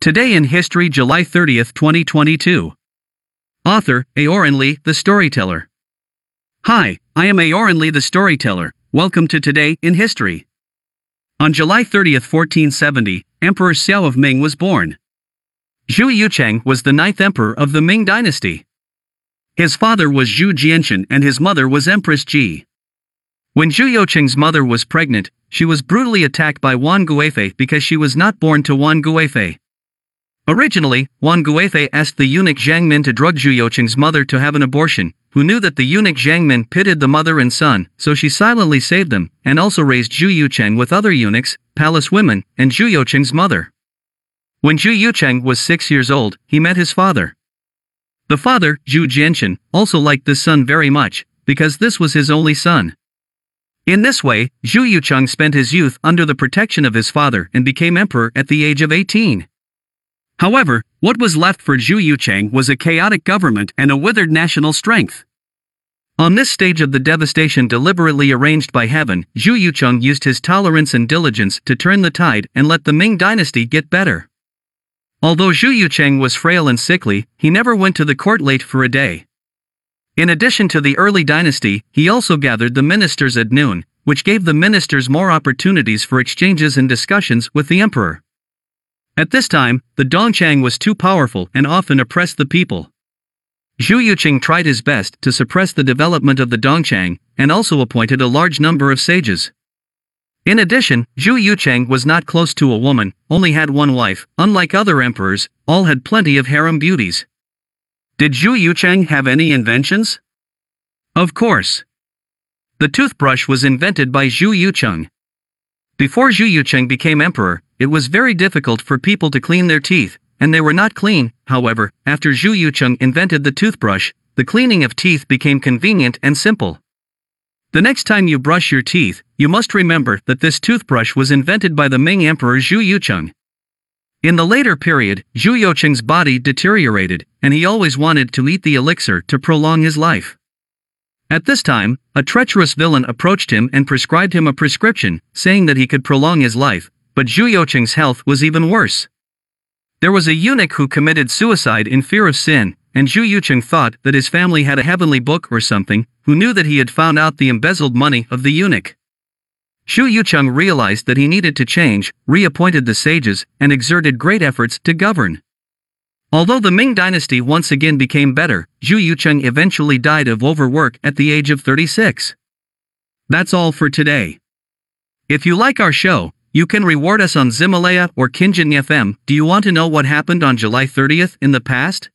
Today in History, July 30th, 2022. Author, Aoran Lee, the Storyteller. Hi, I am Aoran Lee, the Storyteller. Welcome to Today in History. On July 30th, 1470, Emperor Xiao of Ming was born. Zhu Youcheng was the ninth emperor of the Ming dynasty. His father was Zhu Jianshen and his mother was Empress Ji. When Zhu Youcheng's mother was pregnant, she was brutally attacked by Wan Guifei because she was not born to Wan Guifei. Originally, Wan Guifei asked the eunuch Zhang Min to drug Zhu Youcheng's mother to have an abortion, who knew that the eunuch Zhang Min pitted the mother and son, so she silently saved them, and also raised Zhu Youcheng with other eunuchs, palace women, and Zhu Youcheng's mother. When Zhu Youcheng was six years old, he met his father. The father, Zhu Jianshen, also liked this son very much, because this was his only son. In this way, Zhu Youcheng spent his youth under the protection of his father and became emperor at the age of 18. However, what was left for Zhu Youcheng was a chaotic government and a withered national strength. On this stage of the devastation deliberately arranged by heaven, Zhu Youcheng used his tolerance and diligence to turn the tide and let the Ming dynasty get better. Although Zhu Youcheng was frail and sickly, he never went to the court late for a day. In addition to the early dynasty, he also gathered the ministers at noon, which gave the ministers more opportunities for exchanges and discussions with the emperor. At this time, the Dongchang was too powerful and often oppressed the people. Zhu Youcheng tried his best to suppress the development of the Dongchang and also appointed a large number of sages. In addition, Zhu Youcheng was not close to a woman, only had one wife, unlike other emperors, all had plenty of harem beauties. Did Zhu Youcheng have any inventions? Of course. The toothbrush was invented by Zhu Youcheng. Before Zhu Youcheng became emperor, it was very difficult for people to clean their teeth, and they were not clean, however, after Zhu Youcheng invented the toothbrush, the cleaning of teeth became convenient and simple. The next time you brush your teeth, you must remember that this toothbrush was invented by the Ming Emperor Zhu Youcheng. In the later period, Zhu Youcheng's body deteriorated, and he always wanted to eat the elixir to prolong his life. At this time, a treacherous villain approached him and prescribed him a prescription, saying that he could prolong his life, but Zhu Youcheng's health was even worse. There was a eunuch who committed suicide in fear of sin, and Zhu Youcheng thought that his family had a heavenly book or something, who knew that he had found out the embezzled money of the eunuch. Zhu Youcheng realized that he needed to change, reappointed the sages, and exerted great efforts to govern. Although the Ming dynasty once again became better, Zhu Youcheng eventually died of overwork at the age of 36. That's all for today. If you like our show, you can reward us on Ximalaya or Qingting FM. Do you want to know what happened on July 30th in the past?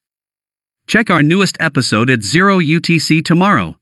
Check our newest episode at 0 UTC tomorrow.